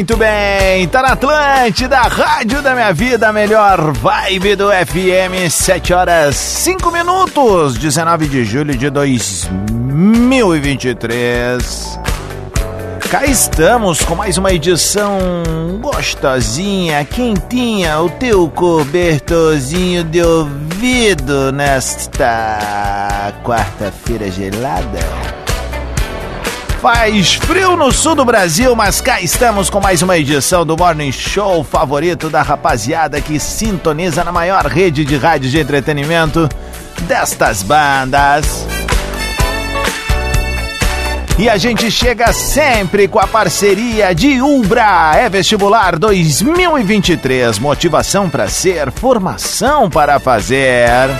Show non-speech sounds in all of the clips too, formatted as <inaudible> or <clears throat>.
Muito bem, tá na Atlântida, Rádio da Minha Vida, a melhor vibe do FM, 7 horas 5 minutos, 19 de julho de 2023. Cá estamos com mais uma edição gostosinha, quentinha, o teu cobertorzinho de ouvido nesta quarta-feira gelada. Faz frio no sul do Brasil, mas cá estamos com mais uma edição do Morning Show favorito da rapaziada que sintoniza na maior rede de rádio de entretenimento destas bandas. E a gente chega sempre com a parceria de Ubra. É vestibular 2023. Motivação para ser, formação para fazer.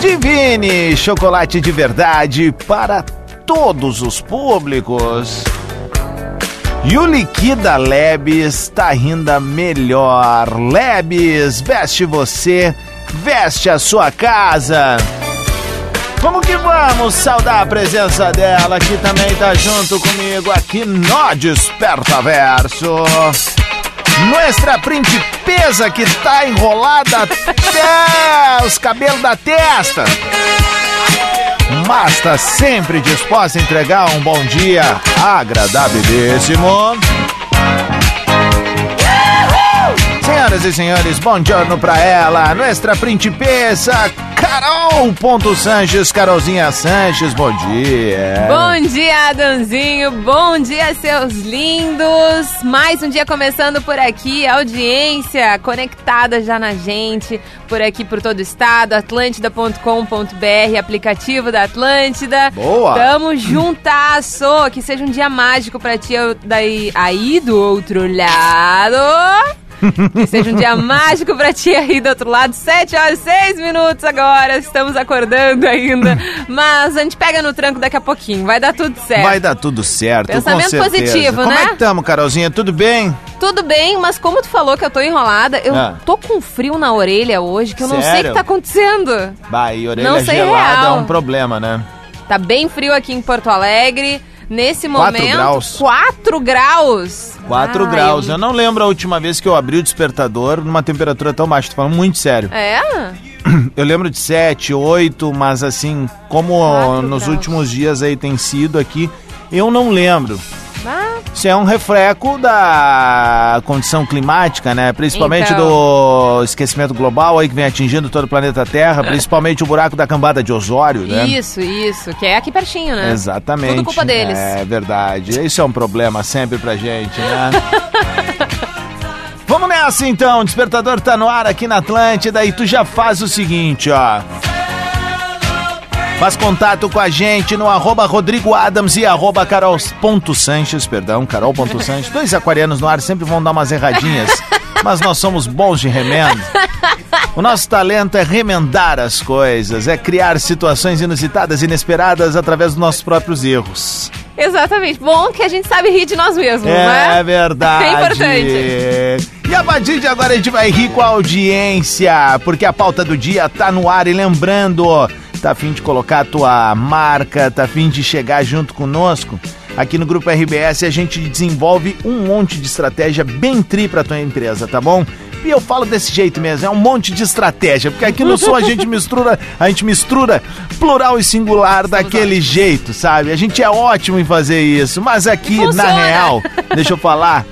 Divine, chocolate de verdade para todos os públicos. E o Liquida Lebes tá ainda melhor. Lebes, veste você, veste a sua casa. Como que vamos saudar a presença dela, que também tá junto comigo aqui no Desperta Verso. Nuestra principesa que tá enrolada <laughs> até os cabelos da testa mas está sempre disposta a entregar um bom dia agradabilíssimo. Senhoras e senhores, bom giorno pra ela, nuestra principessa Carol Ponto Sanches, Carolzinha Sanches, bom dia. Bom dia, Adãozinho, bom dia, seus lindos. Mais um dia começando por aqui, audiência conectada já na gente, por aqui por todo o estado, atlântida.com.br, aplicativo da Atlântida. Boa. Tamo juntasso, que seja um dia mágico pra ti daí, aí do outro lado. Que <laughs> seja um dia mágico pra ti aí do outro lado. 7 horas e 6 minutos agora. Estamos acordando ainda. Mas a gente pega no tranco daqui a pouquinho. Vai dar tudo certo. Vai dar tudo certo. Pensamento positivo, Como né? é que tamo, Carolzinha? Tudo bem? Tudo bem, mas como tu falou que eu tô enrolada, eu Ah. tô com frio na orelha hoje, que eu não sei o Sério? que tá acontecendo. Bah, e orelha Não sei gelada é um problema, né? Tá bem frio aqui em Porto Alegre. Nesse Quatro momento, graus. 4 graus. 4 Ah, graus. eu- Eu não lembro a última vez que eu abri o despertador numa temperatura tão baixa. Tô falando muito sério. É? <clears throat> Eu lembro de 7, 8, mas assim, como nos graus. últimos dias aí tem sido aqui, eu não lembro. Ah, Isso é um refleco da condição climática, né? Principalmente Então. do esquecimento global aí que vem atingindo todo o planeta Terra, principalmente o buraco da cambada de Osório, né? Isso, isso. Que é aqui pertinho, né? Exatamente. Tudo culpa deles. É verdade. Isso é um problema sempre pra gente, né? <laughs> Vamos nessa então, o despertador tá no ar aqui na Atlântida e tu já faz o seguinte, ó. Faz contato com a gente no arroba Rodrigo Adams e arroba Carol.Sanches, perdão, Carol.Sanches. Dois aquarianos no ar sempre vão dar umas erradinhas, mas nós somos bons de remendo. O nosso talento é remendar as coisas, é criar situações inusitadas, inesperadas através dos nossos próprios erros. Exatamente. Bom que a gente sabe rir de nós mesmos, É né? verdade. É importante. E a partir de agora a gente vai rir com a audiência, porque a pauta do dia tá no ar. E lembrando, tá a fim de colocar a tua marca, tá a fim de chegar junto conosco? Aqui no Grupo RBS a gente desenvolve um monte de estratégia bem tri pra tua empresa, tá bom? E eu falo desse jeito mesmo, é um monte de estratégia, porque aqui no <laughs> Sul a gente mistura, a gente mistura plural e singular daquele jeito, sabe? A gente é ótimo em fazer isso, mas aqui, na Funciona. real, <laughs> deixa eu falar,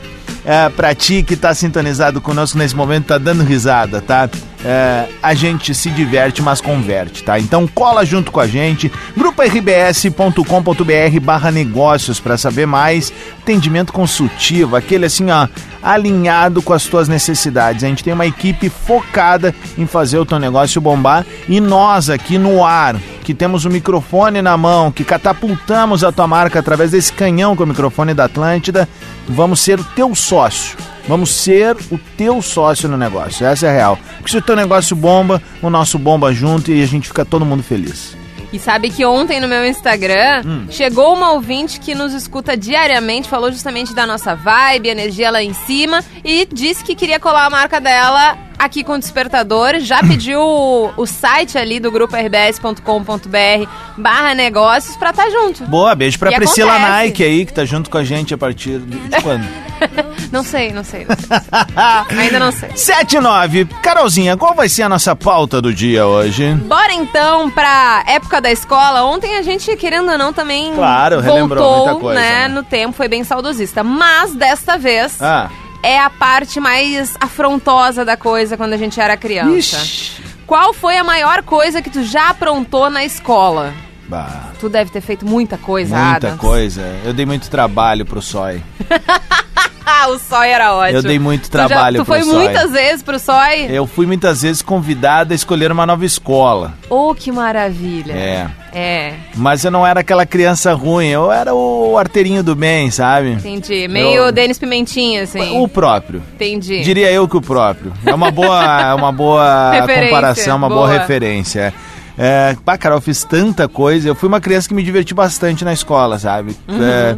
é, pra ti que tá sintonizado conosco nesse momento, tá dando risada, tá? É, a gente se diverte, mas converte, tá? Então cola junto com a gente, gruparbs.com.br barra negócios para saber mais, atendimento consultivo, aquele assim, ó, alinhado com as tuas necessidades. A gente tem uma equipe focada em fazer o teu negócio bombar e nós aqui no ar, que temos o microfone na mão, que catapultamos a tua marca através desse canhão com o microfone da Atlântida, vamos ser o teu sócio. Vamos ser o teu sócio no negócio. Essa é a real. Porque se o teu negócio bomba, o nosso bomba junto e a gente fica todo mundo feliz. E sabe que ontem no meu Instagram Hum. chegou uma ouvinte que nos escuta diariamente, falou justamente da nossa vibe, energia lá em cima e disse que queria colar a marca dela aqui com o Despertador. Já <coughs> pediu o, o site ali do grupo rbs.com.br barra negócios pra estar junto. Boa, beijo pra E Priscila acontece. Nike aí, que tá junto com a gente a partir de quando? <laughs> <laughs> Não sei, não sei. Não sei. <laughs> Ainda não sei. 7 e 9. Carolzinha, qual vai ser a nossa pauta do dia hoje? Bora então pra época da escola. Ontem a gente, querendo ou não, também Claro, relembrou voltou muita coisa, né, né? no tempo, foi bem saudosista. Mas desta vez Ah. é a parte mais afrontosa da coisa quando a gente era criança. Ixi. Qual foi a maior coisa que tu já aprontou na escola? Bah, Tu deve ter feito muita coisa, muita Adams. coisa. Eu dei muito trabalho pro SOI. <laughs> Ah, o SOI era ótimo. Eu dei muito Tu já- trabalho Tu, pro foi SOI. muitas vezes pro SOI? Eu fui muitas vezes convidado a escolher uma nova escola. Oh, que maravilha. É. É, Mas eu não era aquela criança ruim, eu era o arteirinho do bem, sabe? entendi. Meio Eu- Denis Pimentinha, assim. O próprio. Entendi. Diria eu que o próprio. É uma boa, é uma boa <laughs> Referência, comparação, uma boa, boa. referência. É, pá, Carol, eu fiz tanta coisa. Eu fui uma criança que me diverti bastante na escola, sabe? Uhum. É,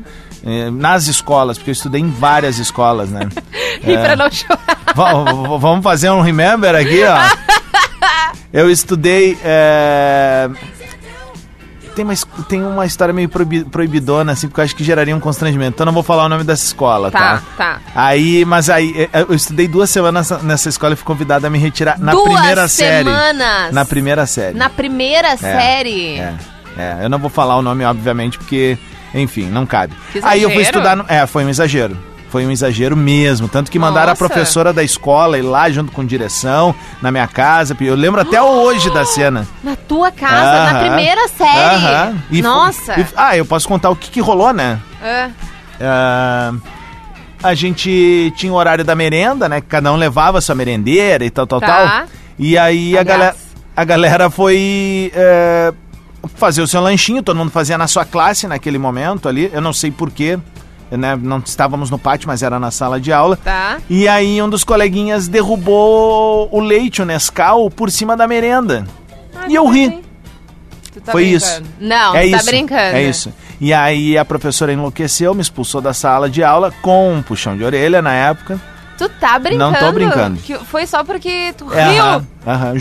nas escolas, porque eu estudei em várias escolas, né? <laughs> E pra não chorar. Va- va- Vamos fazer um remember aqui, ó. <laughs> Eu estudei. é, Tem, uma, tem uma história meio proibi- proibidona, assim, porque eu acho que geraria um constrangimento. Então eu não vou falar o nome dessa escola, Tá, tá? tá. Aí, mas aí, é, eu estudei duas semanas nessa- escola e fui convidado a me retirar na Duas primeira série. semanas. Na primeira série. Na primeira série. É, é, eu não vou falar o nome, obviamente, porque, enfim, não cabe. Aí eu fui estudar. No, é, foi um exagero. Foi um exagero mesmo. Tanto que mandaram a Nossa. professora da escola ir lá junto com direção, na minha casa. Eu lembro até hoje da cena. Na tua casa, na Aham. primeira série. Aham. E fo- Nossa. e- ah, eu posso contar o que, que rolou, né? É. Ah, a gente tinha o horário da merenda, né? Cada um levava sua merendeira e tal, tal, Tá. tal. E aí a galera, a galera foi é, fazer o seu lanchinho, todo mundo fazia na sua classe naquele momento ali. Eu não sei porquê, né? Não estávamos no pátio, mas era na sala de aula. Tá. E aí um dos coleguinhas derrubou o leite, o Nescau, por cima da merenda. Ah, e eu tudo ri. bem. Tu tá Foi brincando. isso. Não, é tu isso. tá brincando. É isso. E aí a professora enlouqueceu, me expulsou da sala de aula com um puxão de orelha na época. Tu tá brincando. Não tô brincando. Que foi só porque tu É, riu. Aham, aham.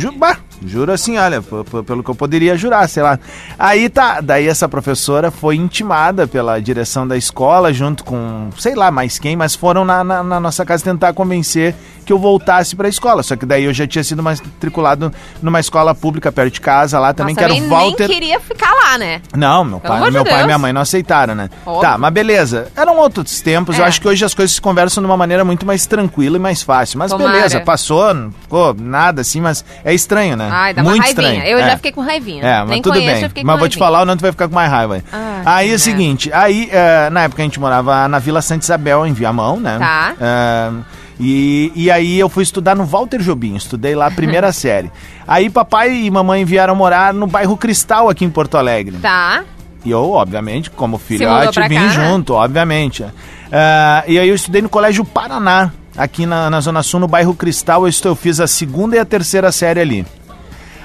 Juro assim, olha, pelo que eu poderia jurar, sei lá. Aí tá, daí essa professora foi intimada pela direção da escola, junto com, sei lá mais quem, mas foram na, na- na nossa casa tentar convencer que eu voltasse pra escola. Só que daí eu já tinha sido matriculado numa escola pública perto de casa lá também, Nossa, que era o Walter. nem queria ficar lá, né? Não, meu Pelo pai, meu pai e minha mãe não aceitaram, né? Óbvio. Tá, mas beleza. Eram outros tempos. Eu É. acho que hoje as coisas se conversam de uma maneira muito mais tranquila e mais fácil. Mas Tomara. beleza, passou, não ficou nada assim, mas é estranho, né? Ai, dá muito uma raivinha. estranho. Eu é. já fiquei com raivinha. É, mas Nem tudo conheço, bem. Mas vou te falar, o não tu vai ficar com mais raiva. aí. Ah, aí é o seguinte, aí eh, na época a gente morava na Vila Santa Isabel, em Viamão, né? Tá. Eh, e, e aí eu fui estudar no Walter Jobim, estudei lá a primeira <laughs> série. Aí papai e mamãe vieram morar no bairro Cristal, aqui em Porto Alegre. Tá. E eu, obviamente, como filhote, vim cá, né? junto, obviamente. Ah, e aí eu estudei no Colégio Paraná, aqui na, na Zona Sul, no bairro Cristal. Eu, estou- eu fiz a segunda e a terceira série ali.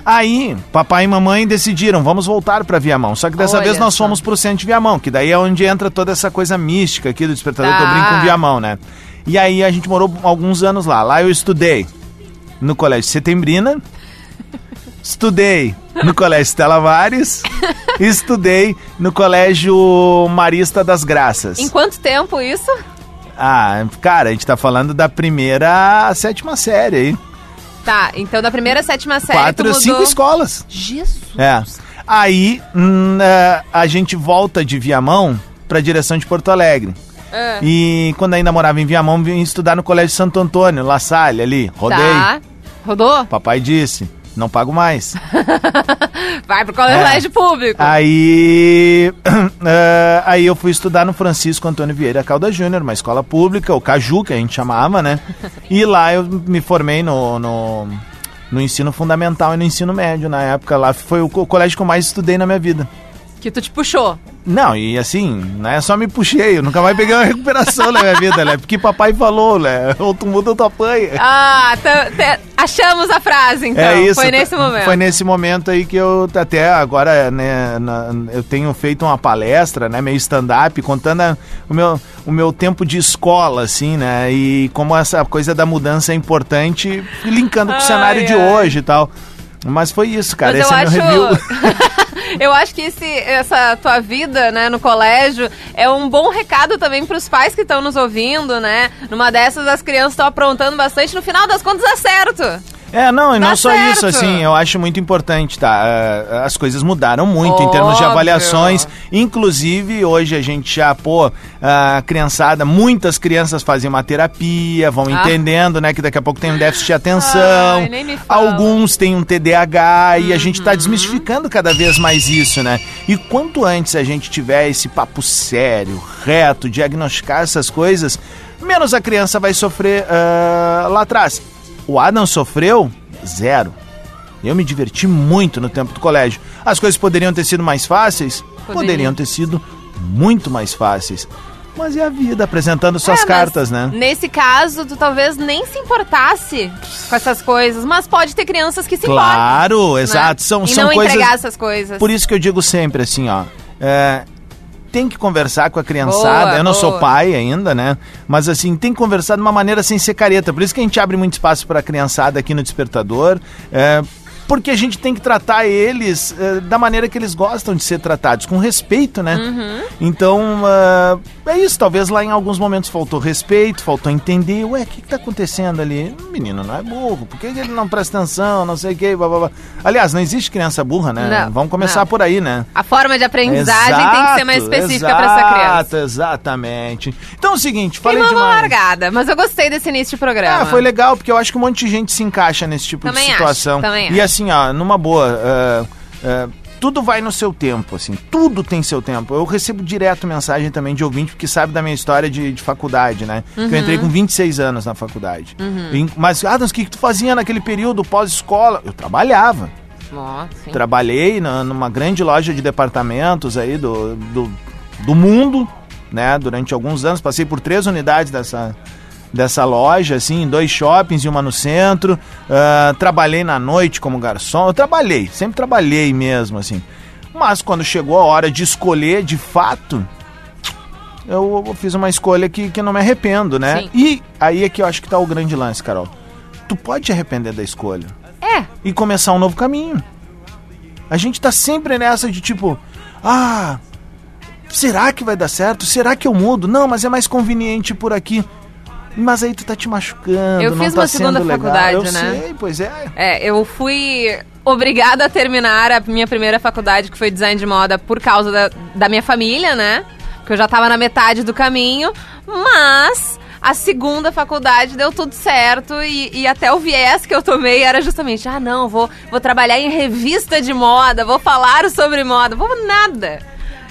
Aí, papai e mamãe decidiram, vamos voltar para Viamão. Só que dessa Olha vez nós só. fomos pro centro de Viamão, que daí é onde entra toda essa coisa mística aqui do despertador que eu Tá. brinco com Viamão, né? E aí a gente morou alguns anos lá. Lá eu estudei no Colégio Setembrina, estudei no Colégio Stella Vares, estudei no Colégio Marista das Graças. Em quanto tempo isso? Ah, cara, a gente tá falando da primeira à sétima série aí. Tá, então da primeira à sétima série Quatro, cinco escolas. Jesus. É. Aí hum, é, a gente volta de Viamão pra direção de Porto Alegre. Ah. E quando ainda morava em Viamão, vim estudar no Colégio Santo Antônio, La Salle, ali. Rodei. Tá. Rodou? Papai disse, não pago mais. <laughs> Vai pro colégio público. Aí, <clears throat> eh, aí eu fui estudar no Francisco Antônio Vieira Calda Júnior, uma escola pública, o Caju, que a gente chamava, né? <laughs> E lá eu me formei no, no, no ensino fundamental e no ensino médio na época. Lá foi o co- colégio que eu mais estudei na minha vida. Que tu te puxou. Não, e assim, não é só me puxei, eu nunca mais peguei uma recuperação na minha vida, né? Porque papai falou, né? Ou tu muda ou tu apanha. Ah, tá- tá- achamos a frase, então. É isso. Foi tá- nesse momento. Foi nesse momento aí que eu até agora, né, na- eu tenho feito uma palestra, né, meio stand-up, contando a- o meu, o meu tempo de escola, assim, né, e como essa coisa da mudança é importante, linkando com o Ai, cenário de ai. hoje e tal. Mas foi isso, cara, Mas esse eu é meu acho. review. <laughs> eu acho que esse, essa tua vida, né, no colégio é um bom recado também pros pais que estão nos ouvindo, né? Numa dessas as crianças estão aprontando bastante, no final das contas é certo. É, não, e não Tá só isso, certo. assim, eu acho muito importante, tá? Ah, As coisas mudaram muito em termos de Óbvio. avaliações. Inclusive, hoje a gente já, pô, a criançada, muitas crianças fazem uma terapia, vão Ah. entendendo, né, que daqui a pouco tem um déficit de atenção. Ai. Uhum. Alguns têm um TDAH e a gente tá desmistificando cada vez mais isso, né? E quanto antes a gente tiver esse papo sério, reto, diagnosticar essas coisas, menos a criança vai sofrer ah, lá atrás. O Adam sofreu zero. Eu me diverti muito no tempo do colégio. As coisas poderiam ter sido mais fáceis? Poderiam. Poderiam ter sido muito mais fáceis. Mas é a vida apresentando suas É, cartas, né? Nesse caso, tu talvez nem se importasse com essas coisas, mas pode ter crianças que se Claro, importam. né? exato. São, e são não coisas. entregar essas coisas. Por isso que eu digo sempre assim, ó. é, tem que conversar com a criançada. Boa, eu não sou boa. pai ainda, né? Mas assim, tem que conversar de uma maneira sem ser careta. Por isso que a gente abre muito espaço para a criançada aqui no Despertador. é, porque a gente tem que tratar eles é, da maneira que eles gostam de ser tratados, com respeito, né? Uhum. Então, ah, é isso. Talvez lá em alguns momentos faltou respeito, faltou entender. Ué, o que, que tá acontecendo ali? O menino não é burro, por que, ele não presta atenção? Não sei o que, blá, blá, blá. Aliás, não existe criança burra, né? Não, Vamos começar não. por aí, né? A forma de aprendizagem tem que ser mais específica para essa criança. Exato, exatamente. Então é o seguinte, falei Queimamos uma demais. largada, mas eu gostei desse início de programa. Ah, foi legal, porque eu acho que um monte de gente se encaixa nesse tipo Também de acho, situação. também e acho. Assim, ó, numa boa, ah, ah, tudo vai no seu tempo, assim, tudo tem seu tempo. Eu recebo direto mensagem também de ouvinte, porque sabe da minha história de, de faculdade, né? Que eu entrei Uhum. com 26 anos na faculdade. E- mas, Adams, o que, que tu fazia naquele período pós-escola? Eu trabalhava. Sim. Trabalhei na- numa grande loja de departamentos aí do, do, do mundo, né? Durante alguns anos. Passei por três unidades dessa, dessa loja, assim, dois shoppings e uma no centro. Ah, trabalhei na noite como garçom. Eu trabalhei, sempre trabalhei mesmo, assim. Mas quando chegou a hora de escolher de fato, eu, fiz uma escolha que, que não me arrependo, né? Sim. E aí é que eu acho que tá o grande lance, Carol. Tu pode te arrepender da escolha É, e começar um novo caminho. A gente tá sempre nessa de tipo, ah, será que vai dar certo? Será que eu mudo? Não, mas é mais conveniente por aqui. Mas aí tu tá te machucando, Eu não fiz tá uma segunda legal. faculdade, eu né? sei, pois é. é, eu fui obrigada a terminar a minha primeira faculdade, que foi design de moda, por causa da, da minha família, né? Porque eu já tava na metade do caminho, mas a segunda faculdade deu tudo certo e, e até o viés que eu tomei era justamente, ah não, vou, vou trabalhar em revista de moda, vou falar sobre moda, vou nada.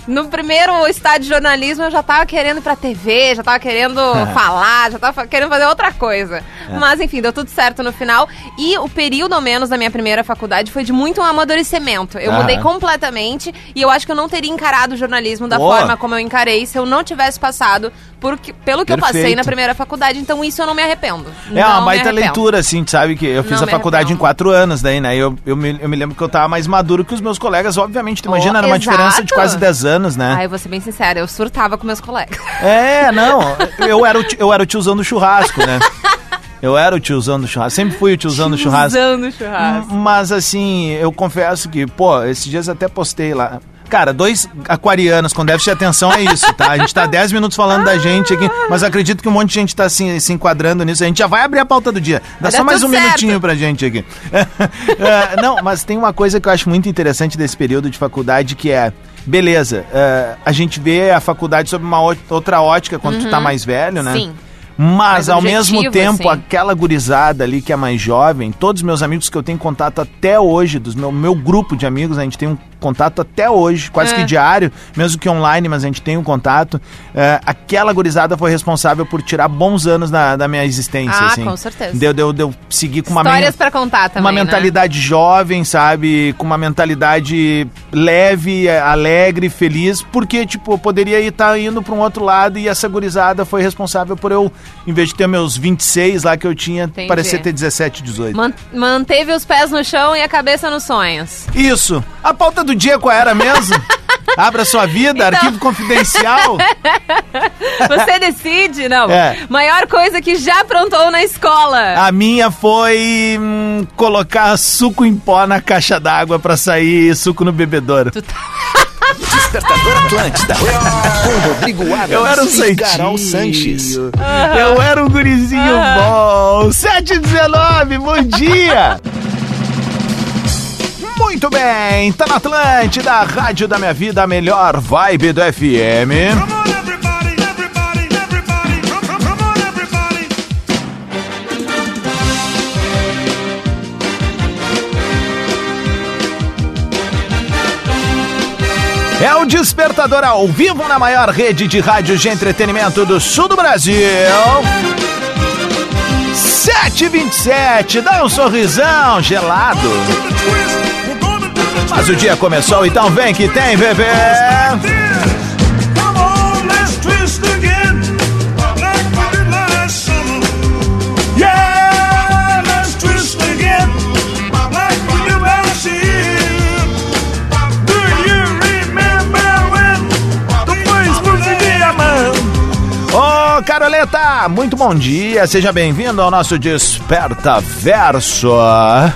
No primeiro estágio de jornalismo eu já tava querendo ir pra TV, já tava querendo <laughs> falar, já tava querendo fazer outra coisa. Mas enfim, deu tudo certo no final. E o período, ao menos, da minha primeira faculdade foi de muito um amadurecimento. Eu Aham. mudei completamente e eu acho que eu não teria encarado o jornalismo da Boa. forma como eu encarei se eu não tivesse passado por, que- pelo que eu passei Perfeito. na primeira faculdade. Então isso eu não me arrependo. É uma Não me baita leitura, assim, tu sabe que eu fiz Não a faculdade em quatro anos daí, né? Eu, eu, me, eu me lembro que eu tava mais maduro que os meus colegas, obviamente. Tu Oh, imagina, era uma diferença de quase 10 anos, né? Ah, eu vou ser bem sincera, eu surtava com meus colegas. É, <laughs> não. Eu era, o, eu era o tiozão do churrasco, né? Eu era o tiozão do churrasco. Sempre fui o tiozão do churrasco. Usando churrasco. Mas assim, eu confesso que, pô, esses dias até postei lá. Cara, dois aquarianos com déficit de atenção é isso, tá? A gente tá 10 minutos falando da gente aqui, mas acredito que um monte de gente tá assim, se enquadrando nisso. A gente já vai abrir a pauta do dia. Dá só mais um certo. minutinho pra gente aqui. <laughs> É, não, mas tem uma coisa que eu acho muito interessante desse período de faculdade que é. Beleza, é, a gente vê a faculdade sob uma outra ótica quando tu tá mais velho, né? Sim. Mas ao mesmo tempo, assim. aquela gurizada ali que é mais jovem, todos os meus amigos que eu tenho contato até hoje, dos meu, meu grupo de amigos, a gente tem um contato até hoje, quase É. que diário, mesmo que online, mas a gente tem um contato. É, aquela gurizada foi responsável por tirar bons anos da, da minha existência. Ah, assim. com certeza. Deu, deu, deu seguir com uma Histórias pra contar também, uma né? mentalidade jovem, sabe? Com uma mentalidade leve, alegre, feliz, porque, tipo, eu poderia estar indo pra um outro lado e essa gurizada foi responsável por eu, em vez de ter meus 26 lá que eu tinha, Entendi. parecer ter 17, 18. Man- manteve os pés no chão e a cabeça nos sonhos. Isso. A pauta do dia qual era mesmo? <laughs> Abra sua vida, Então. arquivo confidencial. <laughs> Você decide, não. É. Maior coisa que já aprontou na escola. A minha foi hum, colocar suco em pó na caixa d'água pra sair suco no bebedouro. <laughs> Despertador Atlântida. Com Rodrigo Adams Eu era um e. Carol Sanches. Eu era um gurizinho bom. 719, bom dia. Muito bem, tá na Atlântida, a rádio da minha vida, a melhor vibe do FM. Come É o Despertador ao vivo na maior rede de rádios de entretenimento do sul do Brasil. 727, dá um sorrisão gelado. Mas o dia começou, então vem que tem, bebê. Caroleta, muito bom dia. Seja bem-vindo ao nosso Desperta Verso.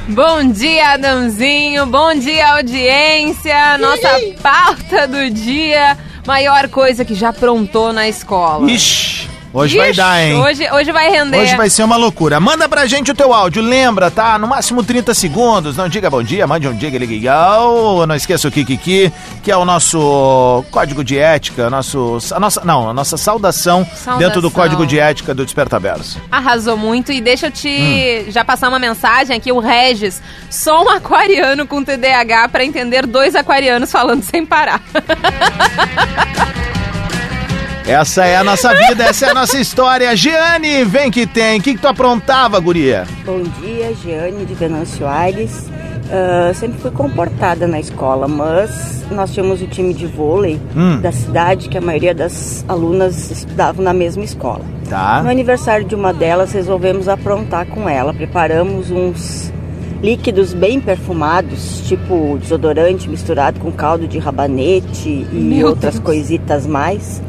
Bom dia, Adãozinho. Bom dia, audiência. Nossa pauta do dia. Maior coisa que já aprontou na escola. Ixi, hoje vai Ixi, dar, hein? Hoje, hoje vai render. Hoje vai ser uma loucura. Manda pra gente o teu áudio, lembra, tá? No máximo 30 segundos. Não diga bom dia, mande um diga legal. Não esqueça o Kikiki, que é o nosso código de ética, nosso, a nossa, não, a nossa saudação, Saudação. dentro do código de ética do Desperta Verso. Arrasou muito e deixa eu te Hum. já passar uma mensagem aqui, o Regis, só um aquariano com TDAH pra entender dois aquarianos falando sem parar. <laughs> Essa é a nossa vida, essa é a nossa história. Giane, vem que tem. O que, que tu aprontava, guria? Bom dia, Jeane de Venâncio Aires. Ah, sempre fui comportada na escola, mas nós tínhamos o time de vôlei Hum. da cidade, que a maioria das alunas estudavam na mesma escola. Tá. No aniversário de uma delas, resolvemos aprontar com ela. Preparamos uns líquidos bem perfumados, tipo desodorante misturado com caldo de rabanete e Meu outras Deus. coisitas mais,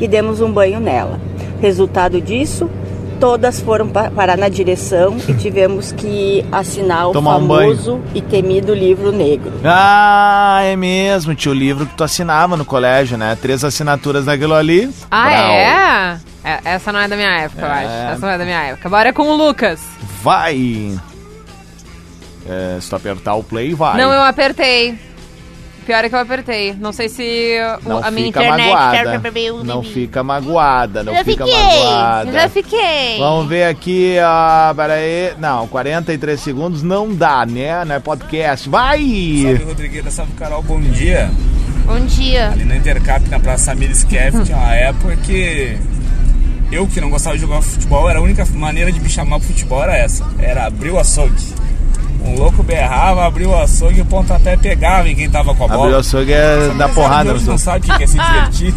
e demos um banho nela. Resultado disso, todas foram pa- parar na direção e <laughs> tivemos que assinar o Tomar um famoso e temido livro negro. Ah, é mesmo. Tinha o livro que tu assinava no colégio, né? Três assinaturas naquilo ali. Ah, Brau. é? É, Essa não é da minha época, eu É. acho. Essa não é da minha época. Bora com o Lucas. Vai. É, se tu apertar o play, vai. Não, eu apertei. Pior é que eu apertei. Não sei se o- Não a minha fica internet... magoada. Não fica magoada, não Já fica fiquei, magoada. já fiquei. Vamos ver aqui, ó, peraí. Não, 43 segundos não dá, né? Não é podcast. Vai! Salve Rodrigueira, salve Carol, bom dia. Bom dia. Ali na Intercap, na Praça Samir Skev, <laughs> tinha uma época que eu que não gostava de jogar futebol, era a única maneira de me chamar pro futebol era essa. Era abrir o açougue. Um louco berrava, abriu o açougue e o pontapé pegava em quem tava com a bola. Abriu o açougue é da porrada hoje não sabe o que quer se divertir.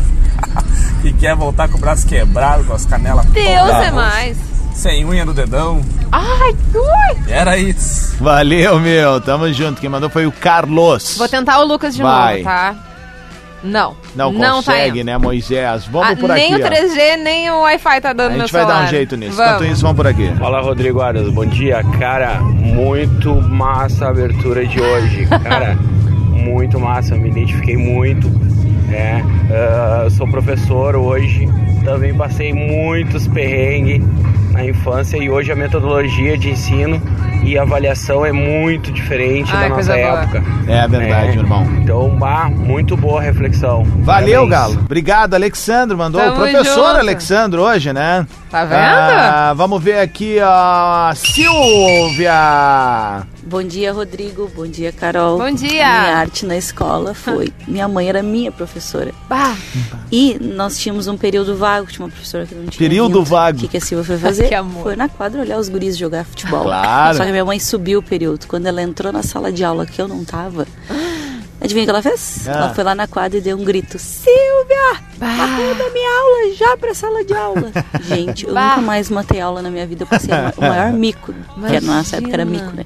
<laughs> que quer voltar com o braço quebrado, com as canelas Deus todas é mais. Sem unha no dedão. Ai, ui. Era isso. Valeu, meu. Tamo junto. Quem mandou foi o Carlos. Vou tentar o Lucas de Vai. novo, tá? Não. Não, tá consegue, indo. né, Moisés? Vamos Ah, por nem aqui, o ó. 3G, nem o Wi-Fi tá dando A no gente vai celular. dar um jeito nisso. Vamos. Enquanto isso, vamos por aqui. Fala Rodrigo Aras, bom dia. Cara, muito massa a abertura de hoje. <laughs> Cara, muito massa, me identifiquei muito. É, ah, sou professor hoje, também passei muitos perrengues na infância e hoje a metodologia de ensino e avaliação é muito diferente Ai, da nossa boa. época. É verdade, É. irmão. Então, bah, muito boa reflexão. Valeu, Parabéns. Galo. Obrigado, Alexandro. Mandou Tamo o professor junto. Alexandro hoje, né? Tá vendo? Ah, vamos ver aqui, ó. Silvia! Bom dia, Rodrigo. Bom dia, Carol. Bom dia. A minha arte na escola foi. <laughs> minha mãe era minha professora. Bah, E nós tínhamos um período vago, tinha uma professora que não tinha. Período vindo. vago. O que, que a Silvia foi <laughs> fazer? Que amor. Foi na quadra olhar os guris jogar futebol. Claro. Só que minha mãe subiu o período. Quando ela entrou na sala de aula que eu não tava, adivinha o que ela fez? Ah. Ela foi lá na quadra e deu um grito: Silvia! Acabou da minha aula, já pra sala de aula. <laughs> Gente, eu Bah. nunca mais matei aula na minha vida. Eu passei o maior <laughs> mico, que na nossa época era mico, né?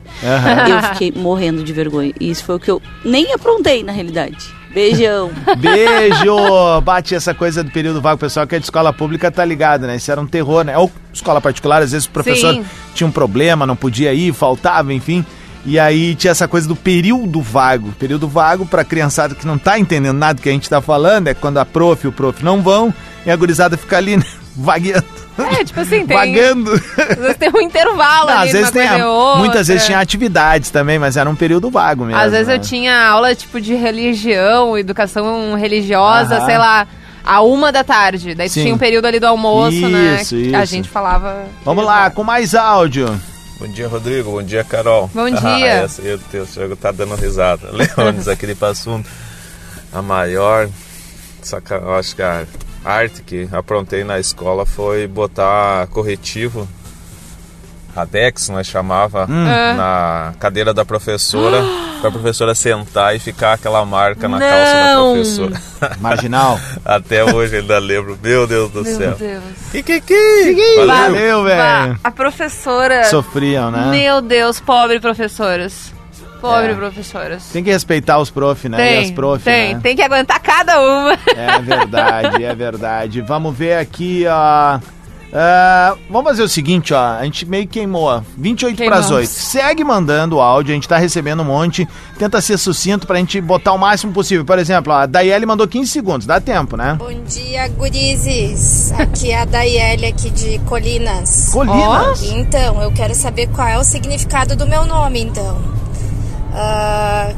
Eu fiquei morrendo de vergonha. E isso foi o que eu nem aprontei, na realidade. Beijão. <laughs> Beijo! Bate essa coisa do período vago. Pessoal que é de escola pública tá ligado, né? Isso era um terror, né? Ou escola particular, às vezes o professor Sim. tinha um problema, não podia ir, faltava, enfim. E aí tinha essa coisa do período vago. Período vago pra criançada que não tá entendendo nada do que a gente tá falando, é quando a prof e o prof não vão e a gurizada fica ali, né? <laughs> Vagueando. é tipo assim, tem. Vagando. Às vezes tem um intervalo Não, ali, às vezes tem, a- outra. muitas vezes tinha atividades também, mas era um período vago mesmo. Às vezes né? eu tinha aula, tipo, de religião, educação religiosa, sei lá, a uma da tarde. Daí tu Sim. tinha um período ali do almoço, né? Isso, A isso. gente falava. Vamos lá, com mais áudio. Bom dia, Rodrigo. Bom dia, Carol. Bom <laughs> dia. Ah, essa aí o teu jogo tá dando risada. <laughs> Leones, aquele assunto. A maior, saca, eu acho que a arte que aprontei na escola foi botar corretivo, Radex, nós chamava, É. na cadeira da professora, <gasps> pra professora sentar e ficar aquela marca na calça da Não. professora. <laughs> Marginal. Até hoje ainda lembro. Meu Deus do Meu céu. Deus. Que que que? Valeu. Valeu, velho. A professora. Sofriam, né? Meu Deus, pobre professoras. Pobre É. professoras. Tem que respeitar os prof, né? e as prof, tem, né? tem que aguentar cada uma. É verdade, é verdade. Vamos ver aqui, ó. Ah, vamos fazer o seguinte, ó. A gente meio queimou, ó. 28 para as Queimamos. 8. Segue mandando o áudio, a gente tá recebendo um monte. Tenta ser sucinto pra gente botar o máximo possível. Por exemplo, ó, a Daiele mandou 15 segundos, dá tempo, né? Bom dia, gurizes. Aqui é a Daiele aqui de Colinas. Colinas. Então, eu quero saber qual é o significado do meu nome, então. Ah,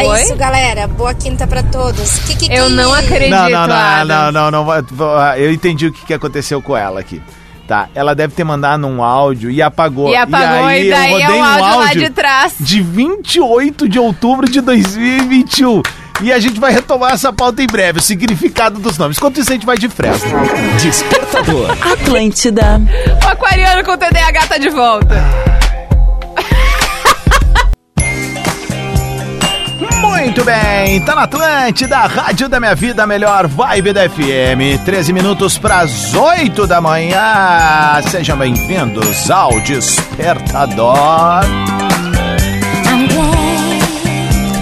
é Oi? isso, galera. Boa quinta pra todos. Kikiki. Eu não acredito, Não, não, não, não, não, não, vai- vai- Eu entendi o que, que aconteceu com ela aqui. Tá, ela deve ter mandado um áudio e apagou. E apagou, e, eu daí é rodei o um áudio, lá áudio de trás. de 28 de outubro de 2021. E a gente vai retomar essa pauta em breve, o significado dos nomes. Enquanto isso, a gente vai de fresta. Despertador. Atlântida. O aquariano com TDAH tá de volta. Muito bem, tá na Atlântida, Rádio da Minha Vida, melhor vibe da FM. 13 minutos para as 8 da manhã. Sejam bem-vindos ao Despertador.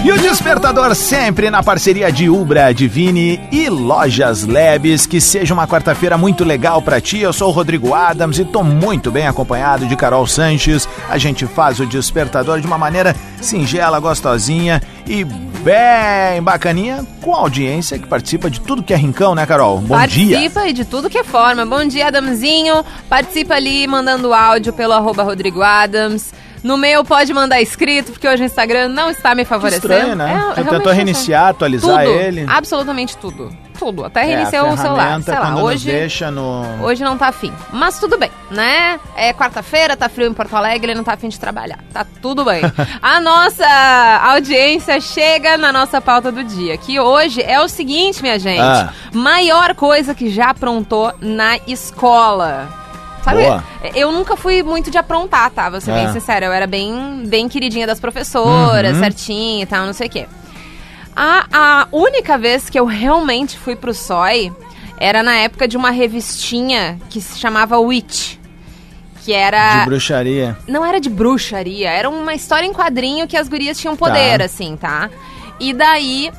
E o Despertador sempre na parceria de Ubra, Divine e Lojas Labs. Que seja uma quarta-feira muito legal pra ti. Eu sou o Rodrigo Adams e tô muito bem acompanhado de Carol Sanches. A gente faz o Despertador de uma maneira singela, gostosinha e bem bacaninha, com a audiência que participa de tudo que é rincão, né, Carol? Bom dia. Participa e de tudo que é forma. Bom dia, Adamzinho. Participa ali mandando áudio pelo arroba Rodrigo Adams. No meu pode mandar escrito, porque hoje o Instagram não está me favorecendo. estranho, né? É, tentou reiniciar, atualizar tudo, ele. Absolutamente tudo. Tudo. Até É, a reiniciou o celular. Sei lá, hoje. deixa no... Hoje não tá afim. Mas tudo bem, né? É quarta-feira, tá frio em Porto Alegre, ele não tá afim de trabalhar. Tá tudo bem. <laughs> A nossa audiência chega na nossa pauta do dia, que hoje é o seguinte, minha gente. Ah. Maior coisa que já aprontou na escola. Sabe, Boa. eu nunca fui muito de aprontar, tá? Vou ser É. bem sincera. Eu era bem, bem queridinha das professoras, Uhum. certinha e tal, não sei o quê. A, a única vez que eu realmente fui pro SOI era na época de uma revistinha que se chamava Witch. Que era. De bruxaria. Não era de bruxaria, era uma história em quadrinho que as gurias tinham poder, Tá. assim, tá? E daí.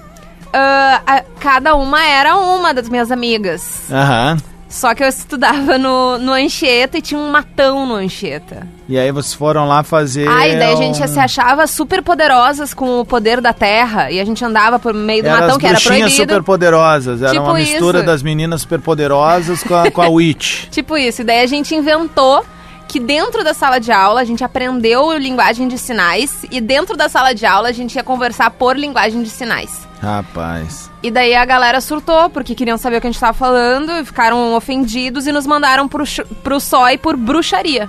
ah, a- cada uma era uma das minhas amigas. Aham. Só que eu estudava no, no Anchieta e tinha um matão no Anchieta. E aí vocês foram lá fazer. Aí daí a gente um- se achava super poderosas com o poder da terra e a gente andava por meio do Eram matão que era proibido. super poderosas. Era Tipo uma mistura isso. das meninas super poderosas com a, com a <laughs> Witch. Tipo isso. E daí a gente inventou que dentro da sala de aula a gente aprendeu linguagem de sinais e dentro da sala de aula a gente ia conversar por linguagem de sinais. Rapaz. E daí a galera surtou, porque queriam saber o que a gente tava falando, e ficaram ofendidos e nos mandaram pro, pro SOI por bruxaria.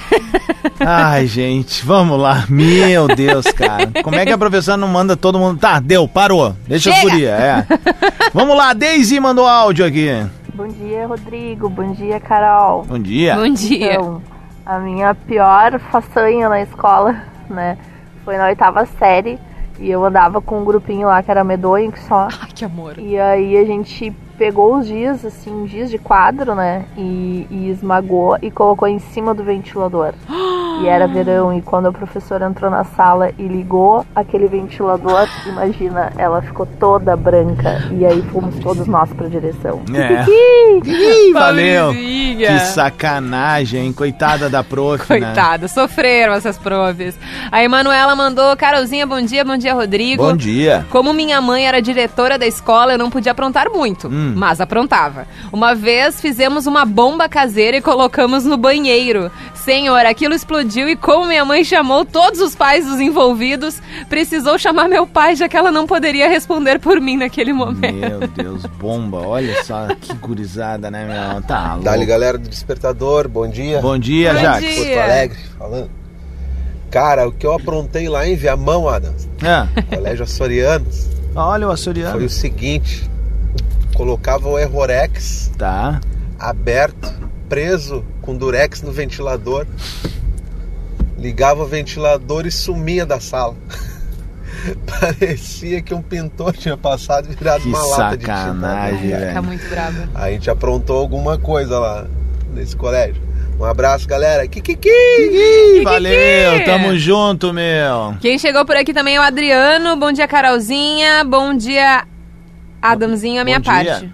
<laughs> Ai, gente, vamos lá. Meu Deus, cara. Como é que a professora não manda todo mundo. Tá, deu, parou. Deixa Chega. guria, é. Vamos lá, Daisy mandou áudio aqui. Bom dia, Rodrigo. Bom dia, Carol. Bom dia. Bom dia. Então, a minha pior façanha na escola, né, foi na oitava série. E eu andava com um grupinho lá que era medonho, que só. Ai, que amor. E aí a gente pegou os giz, assim, giz de quadro, né? E, e esmagou e colocou em cima do ventilador. <gasps> E era verão, e quando a professora entrou na sala e ligou aquele ventilador, imagina, ela ficou toda branca. E aí fomos todos nós pra direção. É. Ih, valeu. Que sacanagem, hein? Coitada da prof, né? Coitada, sofreram essas profs. A Emanuela mandou, Carolzinha, bom dia, bom dia, Rodrigo. Bom dia. Como minha mãe era diretora da escola, eu não podia aprontar muito, Hum. mas aprontava. Uma vez fizemos uma bomba caseira e colocamos no banheiro. Senhor, aquilo explodiu e como minha mãe chamou todos os pais dos envolvidos, precisou chamar meu pai, já que ela não poderia responder por mim naquele momento. Meu Deus, bomba. Olha só que gurizada, né, meu? Tá louco. Dali, galera do Despertador, bom dia. Bom dia, Bom Jaques. dia. Porto Alegre, falando. Cara, o que eu aprontei lá em Viamão, Adams, Ah, Colégio Açorianos, olha o açoriano. foi o seguinte: colocava o Errorex Tá. aberto, preso com durex no ventilador, ligava o ventilador e sumia da sala. <laughs> Parecia que um pintor tinha passado e virado Que uma lata de sacanagem, tinta. velho. Fica muito brava. A gente aprontou alguma coisa lá nesse colégio. Um abraço, galera. Kikiki! Valeu, tamo junto, meu. Quem chegou por aqui também é o Adriano. Bom dia, Carolzinha. Bom dia, Adamzinho, a minha Bom dia. parte.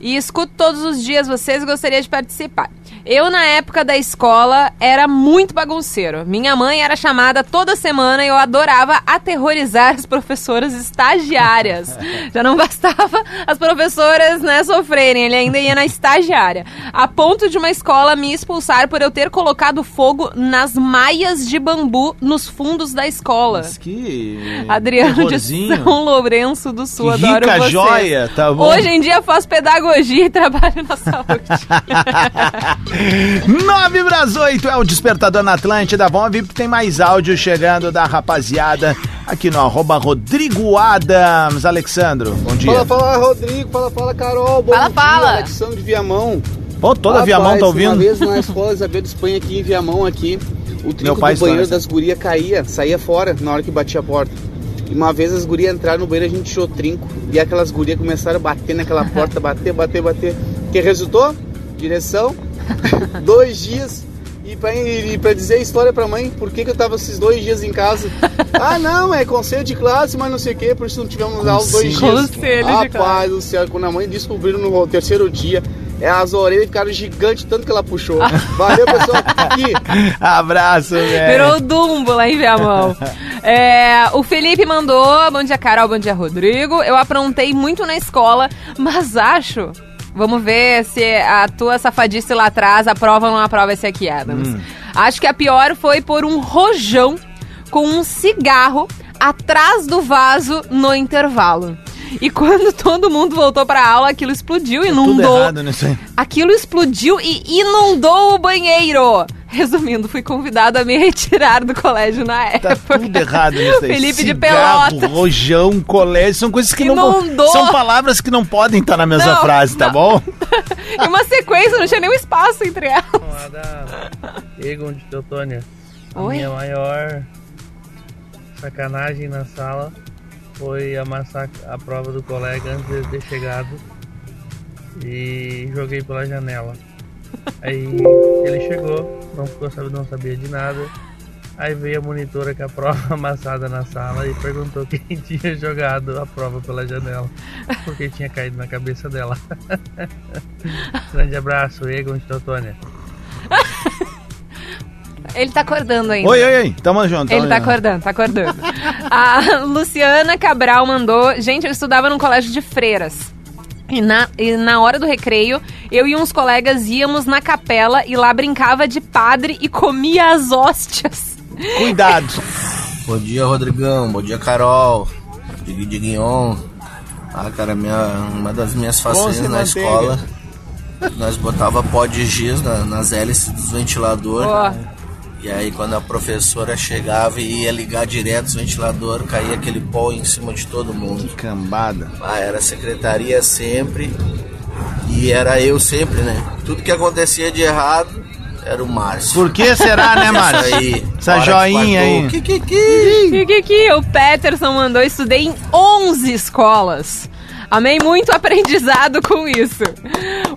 E escuto todos os dias vocês e gostaria de participar. Eu, na época da escola, era muito bagunceiro. Minha mãe era chamada toda semana e eu adorava aterrorizar as professoras estagiárias. Já não bastava as professoras, né, sofrerem, ele ainda ia na estagiária. A ponto de uma escola me expulsar por eu ter colocado fogo nas maias de bambu nos fundos da escola. Mas que. Adriano de. São Lourenço do Sul, Que adoro rica vocês. joia, tá bom? Hoje em dia faço pedagogia e trabalho na saúde. <laughs> 9 para 8 é o Despertador na Atlântida. Vamos ver porque tem mais áudio chegando da rapaziada aqui no arroba Rodrigo Adams. Alexandro, bom dia. Fala, fala, Rodrigo. Fala, fala, Carol. Bom Fala, dia. fala. Alexandre de Viamão. Pô, toda Rapaz, Viamão tá ouvindo? Uma vez na escola Isabel de Espanha aqui em Viamão, aqui, o Meu trinco pai do banheiro das gurias caía, saía fora na hora que batia a porta. E uma vez as gurias entraram no banheiro, a gente tirou trinco. E aquelas gurias começaram a bater naquela <laughs> porta, bater, bater, bater. que resultou? Direção, <laughs> dois dias. E pra, e pra dizer a história pra mãe, por que, que eu tava esses dois dias em casa? <laughs> ah, não, é conselho de classe, mas não sei o que, por isso não tivemos aula dois dias. Conselho de Rapaz classe. do céu, quando a mãe descobriu no terceiro dia, é, as orelhas ficaram gigantes, tanto que ela puxou. <laughs> Valeu, pessoal. Aqui. Abraço, velho. Virou o Dumbo lá em Viamão. É, o Felipe mandou, bom dia Carol, bom dia Rodrigo. Eu aprontei muito na escola, mas acho... Vamos ver se a tua safadice lá atrás aprova ou não aprova esse aqui, Adams. Hum. Acho que a pior foi por um rojão com um cigarro atrás do vaso no intervalo. E quando <laughs> todo mundo voltou pra aula, aquilo explodiu, Tudo inundou. errado nisso aí. Aquilo explodiu e inundou o banheiro. Resumindo, fui convidado a me <laughs> retirar do colégio na Tá época. tudo errado nisso aí. Felipe de Cigarro, Pelotas. rojão, colégio, são coisas que não... Inundou. São palavras que não podem estar na mesma Não, frase, tá não. bom? <laughs> Em uma sequência, não tinha nenhum espaço entre elas. Egon de Teutônia. A Oi? minha maior sacanagem na sala foi amassar a prova do colega antes de ter chegado e joguei pela janela. <laughs> Aí ele chegou, não ficou sabendo, não sabia de nada. Aí veio a monitora com a prova <laughs> amassada na sala e perguntou quem <laughs> tinha jogado a prova pela janela, porque tinha caído na cabeça dela. Grande abraço, Egon de Teutônia. Ele tá acordando ainda. Oi, oi, oi. Tamo junto. Ele tamo tá junto. acordando, tá acordando. A Luciana Cabral mandou. Gente, eu estudava num colégio de freiras. E na, e na hora do recreio, eu e uns colegas íamos na capela e lá brincava de padre e comia as hóstias. Cuidado. <laughs> Bom dia, Rodrigão. Bom dia, Carol. Digui Diguinhon. Ah, cara, minha, uma das minhas se na manteiga. escola, nós botava pó de giz na- nas hélices dos ventiladores. Ó. E aí, quando a professora chegava e ia ligar direto os ventiladores, caía aquele pó em cima de todo mundo. Cambada. Ah, era a secretaria sempre e era eu sempre, né? Tudo que acontecia de errado era o Márcio. Por que será, né, <laughs> Márcio? aí. Essa que joinha aí. Que, que, que? Que que o Peterson mandou? Estudei em 11 escolas. Amei muito aprendizado com isso.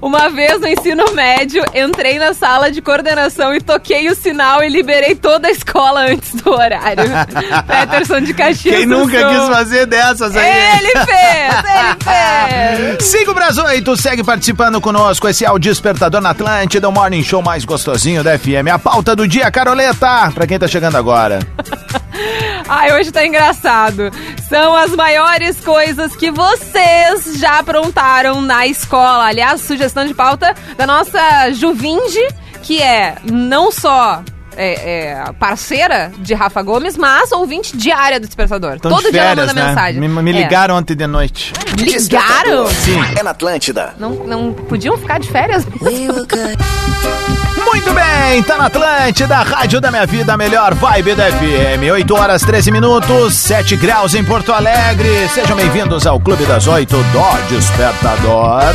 Uma vez no ensino médio, entrei na sala de coordenação e toquei o sinal e liberei toda a escola antes do horário. <laughs> Peterson de Caxias Quem nunca Sul. quis fazer dessas aí? Ele fez, ele <laughs> fez. 5 para as 8, segue participando conosco. Esse é o Despertador na Atlântida, o morning show mais gostosinho da FM. A pauta do dia, Caroleta, pra quem tá chegando agora. <laughs> <laughs> Ai, hoje tá engraçado. São as maiores coisas que vocês já aprontaram na escola. Aliás, sugestão de pauta da nossa Juvinge, que é não só é, é, parceira de Rafa Gomes, mas ouvinte diária do Despertador. Tão Todo de dia ela férias, manda né? mensagem. Me, me É. ligaram ontem de noite. Ligaram? Sim. É na Atlântida. Não, não podiam ficar de férias? <laughs> Muito bem, tá na Atlântida, Rádio da Minha Vida, melhor vibe da FM. 8 horas 13 minutos, 7 graus em Porto Alegre. Sejam bem-vindos ao Clube das 8 do Despertador.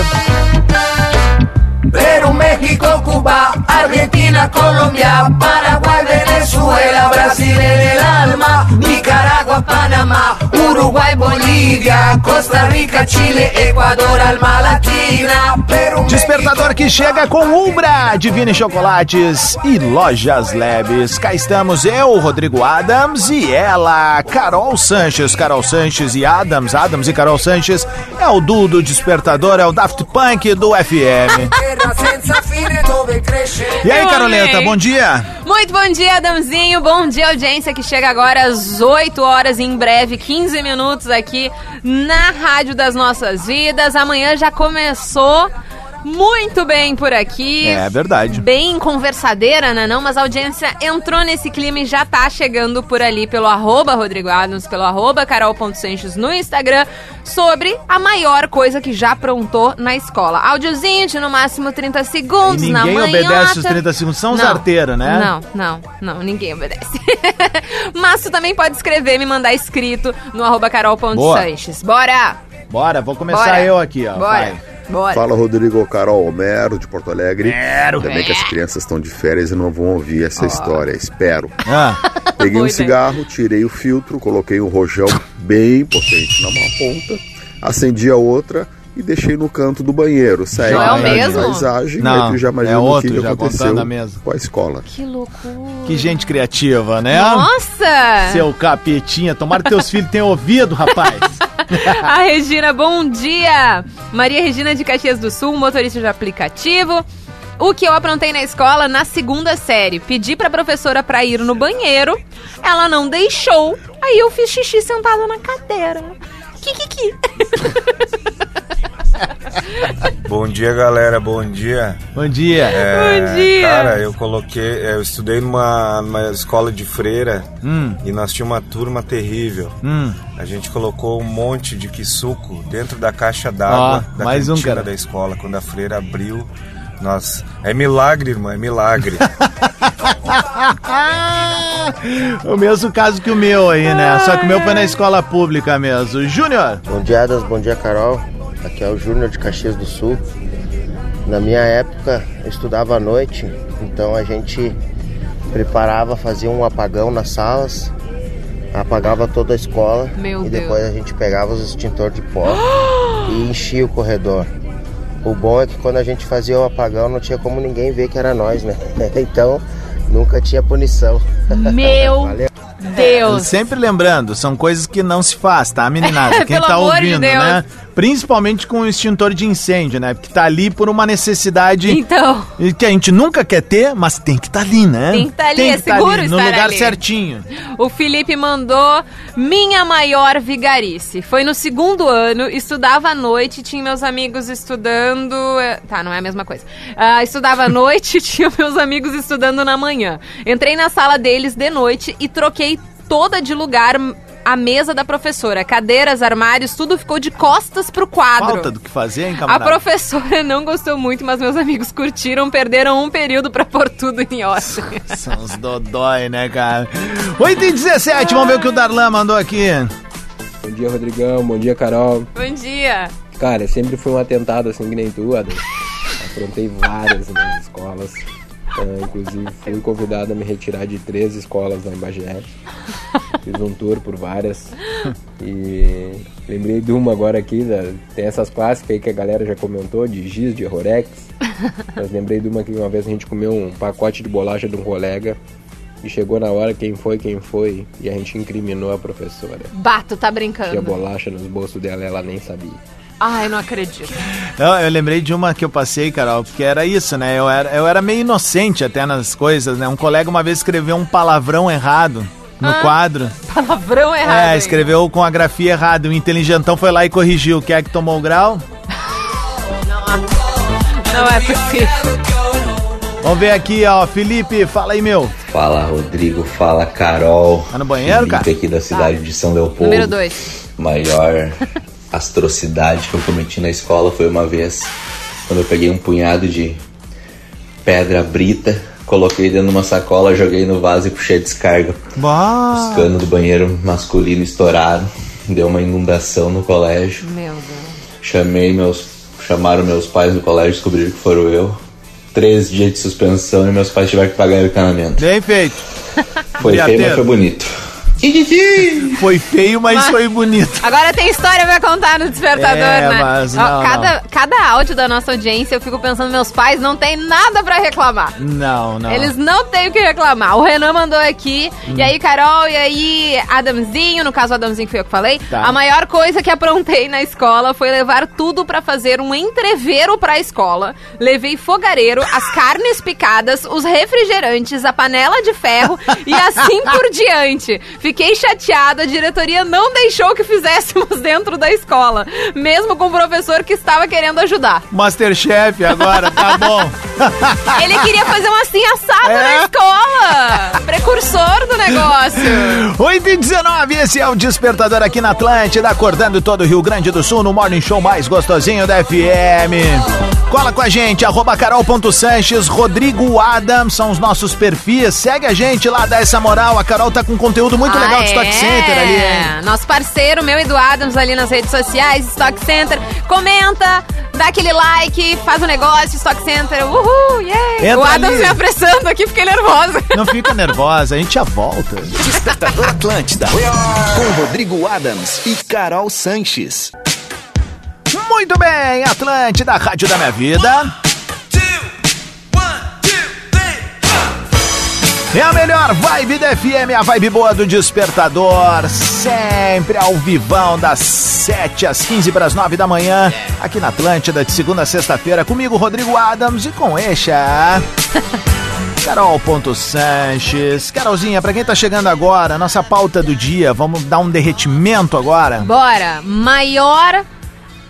Perú, México, Cuba, Argentina, Colombia, Paraguay, Venezuela, Brasil en alma, Nicaragua, Panamá, Uruguay, Bolívia, Costa Rica, Chile, Ecuador, alma latina, Perú, Despertador que chega com Umbra, Divine Chocolates e Lojas Leves. Cá estamos eu, Rodrigo Adams e ela, Carol Sanches. Carol Sanches e Adams, Adams e Carol Sanches é o do Despertador, é o Daft Punk do FM. E aí, Caroleta, bom dia. Muito bom dia, Adamzinho. Bom dia, audiência, que chega agora às 8 horas, em breve, 15 minutos aqui na Rádio das Nossas Vidas. Amanhã já começou muito bem por aqui. É verdade. Bem conversadeira, né não? Mas a audiência entrou nesse clima e já tá chegando por ali pelo arroba Rodrigo Adams, pelo arroba carol.sanches no Instagram, sobre a maior coisa que já aprontou na escola. Áudiozinho de no máximo 30 E segundos na ninguém obedece os 30 segundos, são os Não, arteiros, né? Não, não, não, ninguém obedece. <laughs> Mas tu também pode escrever, me mandar escrito no arroba carol.sanches. Bora! Bora, vou começar Bora. eu aqui, ó. Bora! vai. Bora! Fala Rodrigo, Carol, Homero de Porto Alegre. Homero. Ainda bem que as crianças estão de férias e não vão ouvir essa história, espero. Ah, Peguei Boa um ideia. cigarro, tirei o filtro, coloquei um rojão bem potente numa ponta, acendi a outra e deixei no canto do banheiro. Saí Não é o a mesmo? paisagem, Não, aí tu já imagina é outro, o que, que já aconteceu com a escola. Que loucura! que gente criativa, né? Nossa! Seu capetinha, tomara que teus filhos tenham ouvido, rapaz. <laughs> <laughs> A Regina, bom dia! Maria Regina de Caxias do Sul, motorista de aplicativo. O que eu aprontei na escola na segunda série? Pedi pra professora pra ir no banheiro, ela não deixou, aí eu fiz xixi sentada na cadeira. Kikiki. <laughs> Bom dia, galera. Bom dia. Bom dia. É, Bom dia. Cara, eu coloquei. Eu estudei numa, numa escola de freira Hum, e nós tínhamos uma turma terrível. hum. A gente colocou um monte de quisuco dentro da caixa d'água Ó, da mais um, cantina cara. da escola. Quando a freira abriu, nós. É milagre, irmã, é milagre. <laughs> o mesmo caso que o meu aí, né? Só que o meu foi na escola pública mesmo. Júnior. Bom dia, Adas. Bom dia, Carol. Aqui é o Júnior de Caxias do Sul. Na minha época, eu estudava à noite, então a gente preparava, fazia um apagão nas salas, apagava toda a escola Meu e Deus. depois a gente pegava os extintores de pó <gasps> e enchia o corredor. O bom é que quando a gente fazia o apagão não tinha como ninguém ver que era nós, né? <laughs> Então nunca tinha punição. Meu <laughs> Valeu. Deus! Sempre lembrando, são coisas que não se faz, tá, meninada? <laughs> Quem Pelo tá amor de ouvindo, Deus. né? Principalmente com o extintor de incêndio, né? Porque tá ali por uma necessidade Então. que a gente nunca quer ter, mas tem que estar ali, né? Tem que tá ali, é tá seguro ali, no estar lugar ali. certinho. O Felipe mandou minha maior vigarice. Foi no segundo ano, estudava à noite, tinha meus amigos estudando. eh, Tá, não é a mesma coisa. Ah, estudava à <laughs> noite, tinha meus amigos estudando na manhã. Entrei na sala deles de noite e troquei toda de lugar a mesa da professora. Cadeiras, armários, tudo ficou de costas pro quadro. Falta do que fazer, hein, A camarada? professora <laughs> não gostou muito, mas meus amigos curtiram, perderam um período pra pôr tudo em ordem. <laughs> São os dodói, né, cara? 8 e 17, vamos ver o que o Darlan mandou aqui. Bom dia, Rodrigão. Bom dia, Carol. Bom dia. Cara, sempre fui um atentado assim que nem tu, Adam. Afrontei várias nas escolas. Ah, inclusive, fui convidado a me retirar de três escolas lá em Bagé. Fiz um tour por várias. E lembrei de uma agora aqui, da- tem essas clássicas aí que a galera já comentou, de giz, de Rorex. Mas lembrei de uma que uma vez a gente comeu um pacote de bolacha de um colega. E chegou na hora quem foi, quem foi, e a gente incriminou a professora. Bato, tá Tinha brincando. bolacha nos bolsos dela, ela nem sabia. Ai, não acredito. Eu, eu lembrei de uma que eu passei, Carol, porque era isso, né? Eu era, eu era meio inocente até nas coisas, né? Um colega uma vez escreveu um palavrão errado no Ah, quadro. Palavrão errado. É, hein? escreveu com a grafia errada. O inteligentão foi lá e corrigiu. Quem é que tomou o grau? Não é possível. Vamos ver aqui, ó. Felipe, fala aí, meu. Fala Rodrigo, fala Carol. Tá no banheiro, Felipe cara? aqui da cidade de São Leopoldo. Número 2. Maior <laughs> atrocidade que eu cometi na escola foi uma vez quando eu peguei um punhado de pedra brita, coloquei dentro de uma sacola, joguei no vaso e puxei a descarga. Bah. Os canos do banheiro masculino estouraram, deu uma inundação no colégio. Meu Deus. Chamei meus. Chamaram meus pais do colégio, descobriram que foram eu. Três dias de suspensão e meus pais tiveram que pagar o encanamento. Bem feito. Foi feio, mas foi bonito. Foi feio, mas, Mas- foi bonito. Agora tem história pra contar no despertador, É, né? mas Ó, não, cada, cada áudio da nossa audiência, eu fico pensando, meus pais não tem nada pra reclamar. Não, não. Eles não têm o que reclamar. O Renan mandou aqui. Hum. E aí, Carol, e aí, Adamzinho, no caso, o Adamzinho que foi eu que falei. Tá. A maior coisa que aprontei na escola foi levar tudo pra fazer um entreveiro pra escola. Levei fogareiro, as <laughs> carnes picadas, os refrigerantes, a panela de ferro e assim por diante. Fiquei <laughs> chateada, a diretoria não deixou que fizéssemos <laughs> dentro da escola, mesmo com o professor que estava querendo ajudar. Masterchef agora, tá <laughs> bom. Ele queria fazer um assim assado É? na escola. Precursor do negócio. 8 e 19, esse é o Despertador aqui na Atlântida, acordando todo o Rio Grande do Sul no Morning Show mais gostosinho da FM. Cola com a gente, arroba carol.sanches, Rodrigo Adams, são os nossos perfis. Segue a gente lá, dá essa moral. A Carol tá com conteúdo muito legal do Stock é? Center ali, hein? Nosso parceiro, meu e do Adams, ali nas redes sociais, Stock Center. Comenta, dá aquele like, faz o negócio, Stock Center. Uhul, yeah! Entra o Adams ali. me apressando aqui, fiquei nervosa. Não fica nervosa, a gente já volta. Despertador Atlântida. Com Rodrigo Adams e Carol Sanches. Muito bem, Atlântida, Rádio da Minha Vida. É a melhor vibe da FM, a vibe boa do Despertador, sempre ao vivão, das 7 às 15 para as 9 da manhã, aqui na Atlântida, de segunda a sexta-feira, comigo, Rodrigo Adams, e com Eixa. <laughs> Carol.Sanches. Carolzinha, pra quem tá chegando agora, nossa pauta do dia, vamos dar um derretimento agora? Bora, maior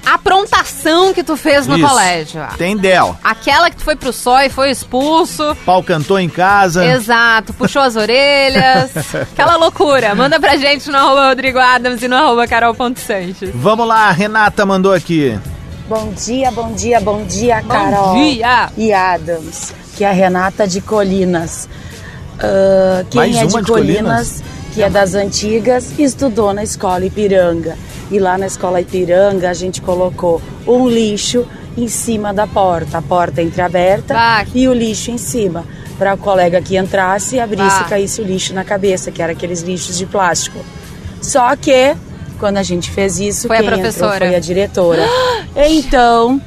aprontação que tu fez no Isso. colégio. Tem Del. Aquela que tu foi pro sol e foi expulso. Pau cantou em casa. Exato, puxou as orelhas. <laughs> Aquela loucura. Manda pra gente no arroba Rodrigo Adams e no arroba carol.sanches. Vamos lá, a Renata mandou aqui. Bom dia, bom dia, bom dia, Carol. dia. E Adams, que é a Renata de Colinas. Ah, quem Mais é uma de de Colinas, Colinas? Que é das antigas, estudou na escola Ipiranga. E lá na escola Ipiranga a gente colocou um lixo em cima da porta, a porta entreaberta e o lixo em cima, para o colega que entrasse abrisse Ah. e caísse o lixo na cabeça, que era aqueles lixos de plástico. Só que quando a gente fez isso, Foi a quem entrou professora. foi a diretora. <gasps> Então,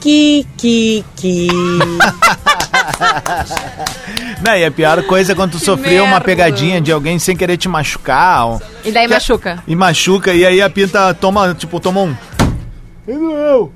que, que, que. <laughs> Não, e a pior coisa é quando tu sofreu uma merda. pegadinha de alguém sem querer te machucar. ó. E daí Que- machuca. E machuca, e aí a pinta toma, tipo, toma um. Nem doeu.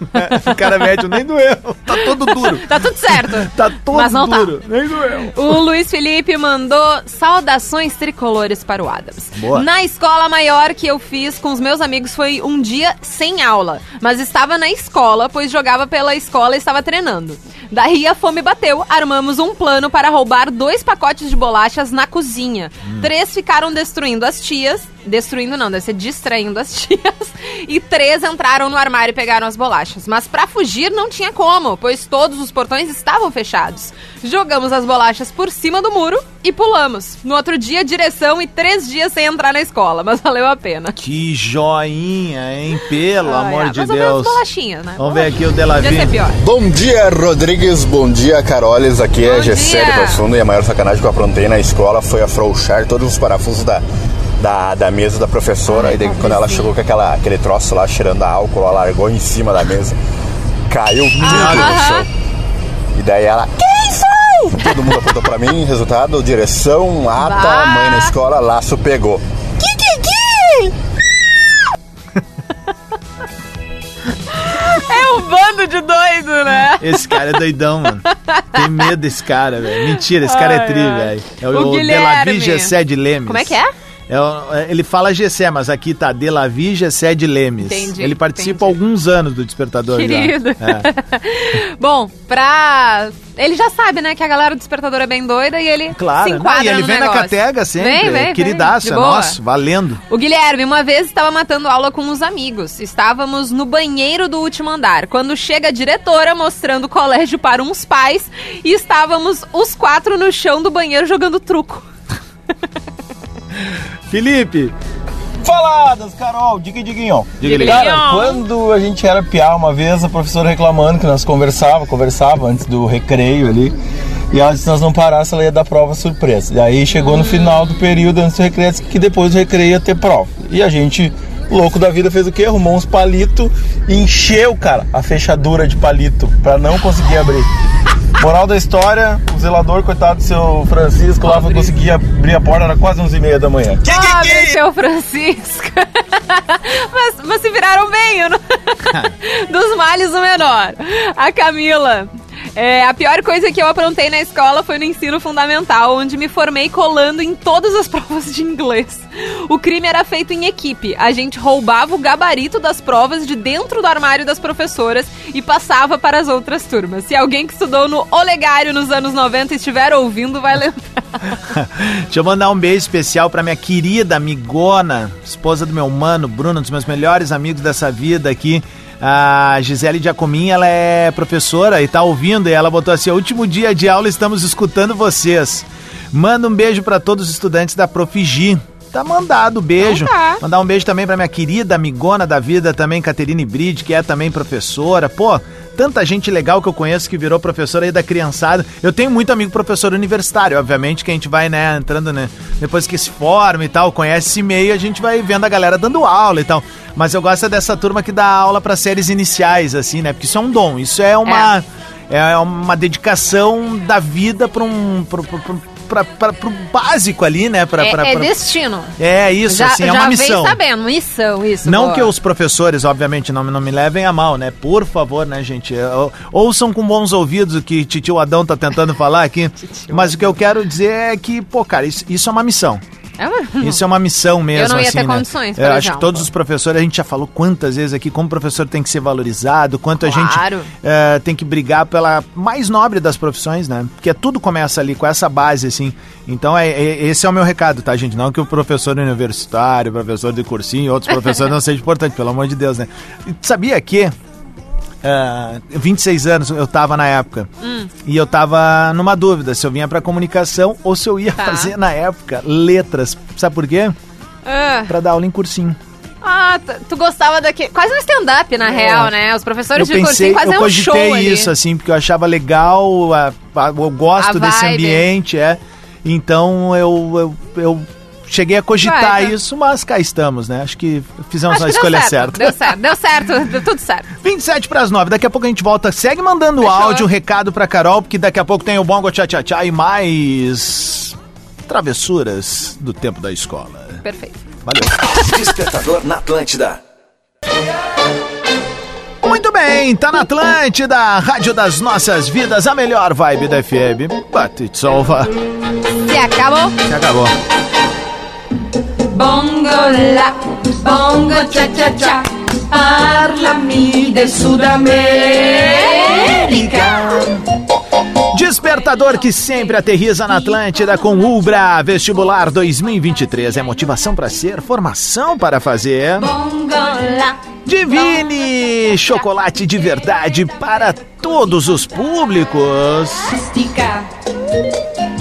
<laughs> o cara mete, nem doeu. Tá todo duro. Tá tudo certo. <laughs> tá todo Mas não duro. tá. Nem doeu. O Luiz Felipe mandou saudações tricolores para o Adams. Boa. Na escola maior que eu fiz com os meus amigos foi um dia sem aula, mas estava na escola, pois jogava pela escola e estava treinando. Daí a fome bateu, armamos um plano para roubar dois pacotes de bolachas na cozinha. Três ficaram destruindo as tias, destruindo não, deve ser distraindo as <laughs> tias, e três entraram no armário e pegaram as bolachas. Mas para fugir não tinha como, pois todos os portões estavam fechados. Jogamos as bolachas por cima do muro e pulamos. No outro dia, direção e três dias sem entrar na escola, mas valeu a pena. Que joinha, hein? Pelo Ai, amor ah, de menos Deus. bolachinha, né? Vamos ver aqui o Podia Delavi. ser pior. Bom dia, Rodrigues. Bom dia, Caroles. Aqui é Bom Gessé dia. do Fundo e a maior sacanagem que eu aprontei na escola foi afrouxar todos os parafusos da, da, da mesa da professora. e daí, quando ela chegou com aquela, aquele troço lá cheirando a álcool, ela largou em cima da mesa. Caiu tudo no chão. E daí ela. Quem foi? Todo mundo apontou pra mim. Resultado: direção, ata, Bah. mãe na escola, laço pegou. <laughs> É um bando de doido, né? Esse cara é doidão, mano. Tem medo desse cara, velho. Mentira, esse cara é Ai, tri, ai. velho. É O o, Guilherme. Delavi Gessé de Lemes. Como é que é? É é, ele fala Gessé, mas aqui tá Delavi Gessé de Lemes. Entendi, ele participa há alguns anos do Despertador já. Querido. É. <laughs> Bom, pra. Ele já sabe, né, que a galera do despertador é bem doida e ele se Claro, enquadra não, e ele no vem na negócio. catega sempre. Vem, vem, vem, queridaço, de é nosso, valendo. O Guilherme, uma vez estava matando aula com uns amigos. Estávamos no banheiro do último andar, quando chega a diretora mostrando o colégio para uns pais e estávamos os quatro no chão do banheiro jogando truco. <laughs> Felipe. Faladas, Carol, diga Diguinho. Diga. Cara, quando a gente era piar uma vez, a professora reclamando que nós conversava, conversava antes do recreio ali. E ela disse que nós não parássemos, ela ia dar prova surpresa. E aí chegou no final do período, antes do recreio, que depois do recreio ia ter prova. E a gente, louco da vida, fez o quê? Arrumou uns palitos e encheu, cara, a fechadura de palito pra não conseguir abrir. Moral da história, o zelador, coitado do seu Francisco, lá foi conseguir abrir a porta, era quase 11 e meia da manhã. Pobre seu Francisco. <laughs> mas, mas se viraram bem, eu não... <laughs> dos males o menor. A Camila. É, a pior coisa que eu aprontei na escola foi no ensino fundamental, onde me formei colando em todas as <laughs> provas de inglês. O crime era feito em equipe. A gente roubava o gabarito das provas de dentro do armário das professoras e passava para as outras turmas. Se alguém que estudou no Olegário nos anos 90 estiver ouvindo, vai lembrar. <laughs> Deixa eu mandar um beijo especial pra minha querida amigona, esposa do meu mano, Bruno, um dos meus melhores amigos dessa vida aqui. A Gisele Giacomin, ela é professora e tá ouvindo, e ela botou assim: último dia de aula, estamos escutando vocês. Manda um beijo pra todos os estudantes da Profigi. Tá mandado, beijo. Mandar um beijo também pra minha querida amigona da vida também, Caterine Bride, que é também professora. Pô, tanta gente legal que eu conheço que virou professora aí da criançada. Eu tenho muito amigo professor universitário, obviamente, que a gente vai, né, entrando, né, depois que se forma e tal, conhece esse meio, a gente vai vendo a galera dando aula e tal. Mas eu gosto é dessa turma que dá aula pra séries iniciais, assim, né, porque isso é um dom, isso é uma... É, uma dedicação da vida pra um... Pra, pra, pra, pra, pra, pro básico ali, né? Pra, é, pra, é pra- destino. É isso, já, assim, é já uma vem missão. sabendo, missão, isso. Não boa. que os professores, obviamente, não, não me levem a mal, né? Por favor, né, gente? Ou- Ouçam com bons ouvidos o que Titio Adão tá tentando falar aqui. <laughs> Mas o que eu quero dizer é que, pô, cara, isso, isso é uma missão. É <laughs> Isso é uma missão mesmo, Eu não ia assim, ter né? condições, por Eu acho exemplo. que todos os professores, a gente já falou quantas vezes aqui, como o professor tem que ser valorizado, quanto a Claro. gente eh, tem que brigar pela mais nobre das profissões, né? Porque tudo começa ali com essa base, assim. Então, é, é- esse é o meu recado, tá, gente? Não que o professor universitário, professor de cursinho, outros professores não seja importante, pelo amor de Deus, né? Sabia que... ah, 26 anos eu tava na época. Hum. E eu tava numa dúvida se eu vinha pra comunicação ou se eu ia Tá. fazer na época letras. Sabe por quê? Ah. Pra dar aula em cursinho. Ah, tu, gostava daquele. Quase um stand-up, na real, né? Os professores É. eu de pensei, cursinho fazem eu um show cogitei ali. isso, assim, porque eu achava legal, a- a- eu gosto desse ambiente, é. Então eu, eu, eu cheguei a cogitar Vai, tá. isso, mas cá estamos, né? Acho que fizemos Acho a que deu escolha certo, certa. Deu certo, deu certo, <laughs> deu tudo certo. 27 para as 9. Daqui a pouco a gente volta. Segue mandando áudio, recado pra Carol, porque daqui a pouco tem o Bongo Tchá Tchá Tchá e mais travessuras do tempo da escola. Perfeito. Valeu. Despertador na Atlântida. bem? Tá na Atlântida, Rádio das Nossas Vidas, a melhor vibe da FM. But it's over. Se acabou. Se acabou. Bongo la, bongo cha cha cha, parlami de Sudamérica. Despertador que sempre aterriza na Atlântida com Ubra Vestibular 2023. É motivação para ser, formação para fazer. Divine chocolate de verdade para todos os públicos.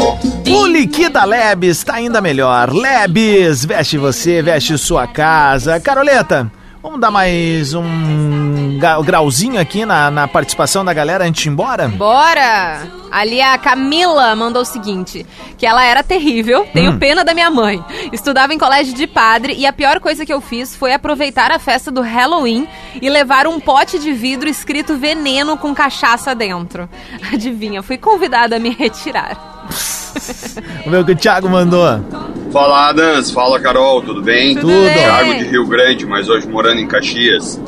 O Liquida Lebes está ainda melhor. Lebes, veste você, veste sua casa. Caroleta, vamos dar mais um grauzinho aqui na, na participação da galera antes de ir embora? Bora! Ali a Camila mandou o seguinte: que ela era terrível, tenho Hum. pena da minha mãe. Estudava em colégio de padre e a pior coisa que eu fiz foi aproveitar a festa do Halloween e levar um pote de vidro escrito veneno com cachaça dentro. <laughs> Adivinha, fui convidada a me retirar. Vamos ver o que o Thiago mandou. Fala Adams, fala Carol, tudo bem? Tudo bem. Thiago de Rio Grande, mas hoje morando em Caxias.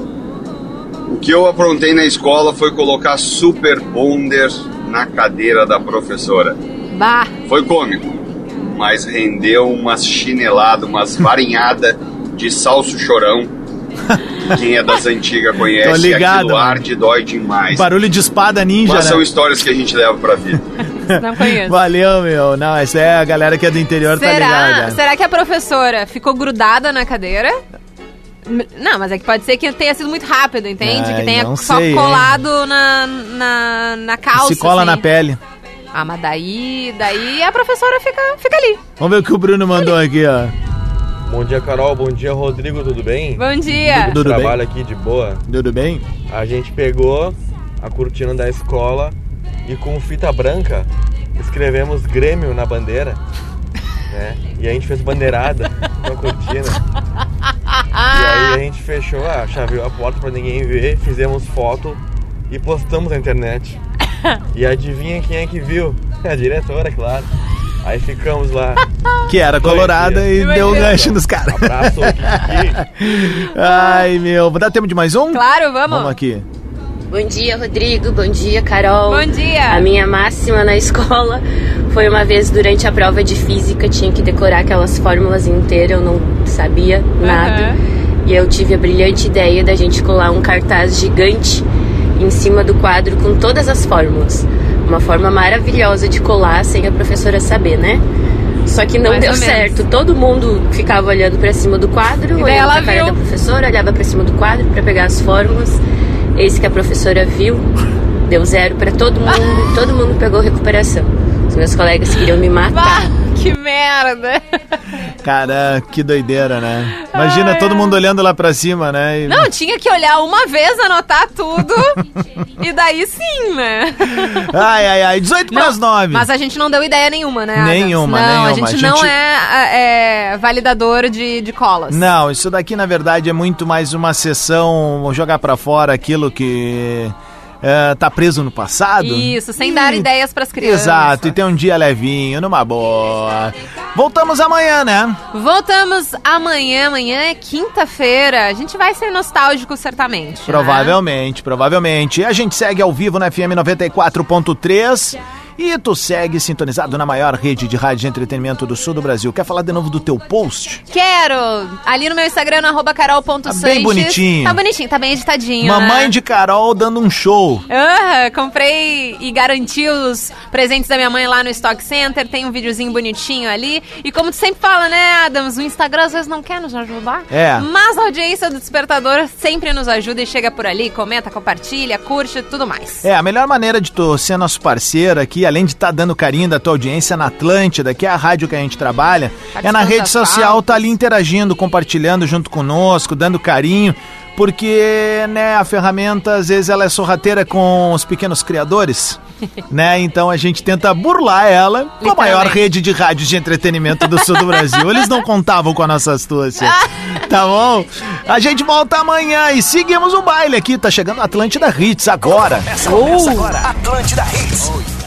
O que eu aprontei na escola foi colocar Super Bonder na cadeira da professora. Bah! Foi cômico, mas rendeu umas chineladas, umas varinhadas de salso chorão. <laughs> Quem é das antigas Tô conhece, ligado, aquilo arde e dói demais. Barulho de espada ninja, Mas né? são histórias que a gente leva pra vida. <laughs> Não conheço. Valeu, meu. Não, essa é a galera que é do interior, tá Será, ligada. será que a professora ficou grudada na cadeira? Não, mas é que pode ser que tenha sido muito rápido, entende? Ai, que tenha só sei, hein? colado na, na, na calça. Se cola assim. na pele. Ah, mas daí, daí a professora fica, fica ali. Vamos ver o que o Bruno mandou aqui, ó. Bom dia, Carol. Bom dia, Rodrigo. Tudo bem? Bom dia. Tudo bem? Trabalho aqui de boa. Tudo bem? A gente pegou a cortina da escola e com fita branca escrevemos Grêmio na bandeira. <laughs> Né? E a gente fez bandeirada com a cortina. E aí a gente fechou, ah, chaveou a porta pra ninguém ver, fizemos foto e postamos na internet. <laughs> E adivinha quem é que viu? <laughs> A diretora, claro. Aí ficamos lá. <laughs> Que era colorada e deu um gancho nos caras. Abraço, <laughs> Ai, meu. Dá tempo de mais um? Claro, vamos. Vamos aqui. Bom dia, Rodrigo. Bom dia, Carol. Bom dia. A minha máxima na <laughs> escola foi uma vez durante a prova de física, tinha que decorar aquelas fórmulas inteiras, eu não sabia nada. E eu tive a brilhante ideia da gente colar um cartaz gigante em cima do quadro com todas as fórmulas. Uma forma maravilhosa de colar sem a professora saber, né? Só que não Mais deu certo. Todo mundo ficava olhando pra cima do quadro, E ela pra cara viu. da professora, olhava pra cima do quadro pra pegar as fórmulas. Eis que a professora viu, deu zero pra todo mundo, <laughs> todo mundo pegou recuperação. Os meus colegas queriam me matar. Que merda. Cara, que doideira, né? Imagina todo mundo olhando lá pra cima, né? E- Não, tinha que olhar uma vez, anotar tudo. e daí sim, né? Ai, ai, ai. 18 pras 9. Mas a gente não deu ideia nenhuma, né? Adams? Nenhuma, não, nenhuma. a gente, A gente- não é, é, validador de, de colas. Não, isso daqui na verdade é muito mais uma sessão jogar pra fora aquilo que é, tá preso no passado. Isso, sem dar ideias pras crianças. Exato, e ter um dia levinho, numa boa. Voltamos amanhã, né? Voltamos amanhã. Amanhã é quinta-feira. A gente vai ser nostálgico, certamente. né? Provavelmente, provavelmente. E a gente segue ao vivo na FM 94.3. E tu segue sintonizado na maior rede de rádio de entretenimento do sul do Brasil. Quer falar de novo do teu post? Quero! Ali no meu Instagram, no arroba carol.sanches. Tá bem bonitinho. Tá bonitinho, tá bem editadinho. Mamãe né? de Carol dando um show. Aham, comprei e garanti os presentes da minha mãe lá no Stock Center. Tem um videozinho bonitinho ali. E como tu sempre fala, né, Adams? O Instagram às vezes não quer nos ajudar. É. Mas a audiência do Despertador sempre nos ajuda e chega por ali, comenta, compartilha, curte, tudo mais. É, a melhor maneira de tu ser nosso parceiro aqui, além de estar dando carinho da tua audiência na Atlântida, que é a rádio que a gente trabalha, é na rede social, tá ali interagindo, compartilhando junto conosco, dando carinho, porque, né, a ferramenta, às vezes, ela é sorrateira com os pequenos criadores, <laughs> né? Então a gente tenta burlar ela com a maior rede de rádios de entretenimento do sul do Brasil. Eles não contavam com a nossa astúcia, <laughs> tá bom? A gente volta amanhã e seguimos o baile aqui, tá chegando a Atlântida Hits agora. Começa, começa agora. Atlântida Hits.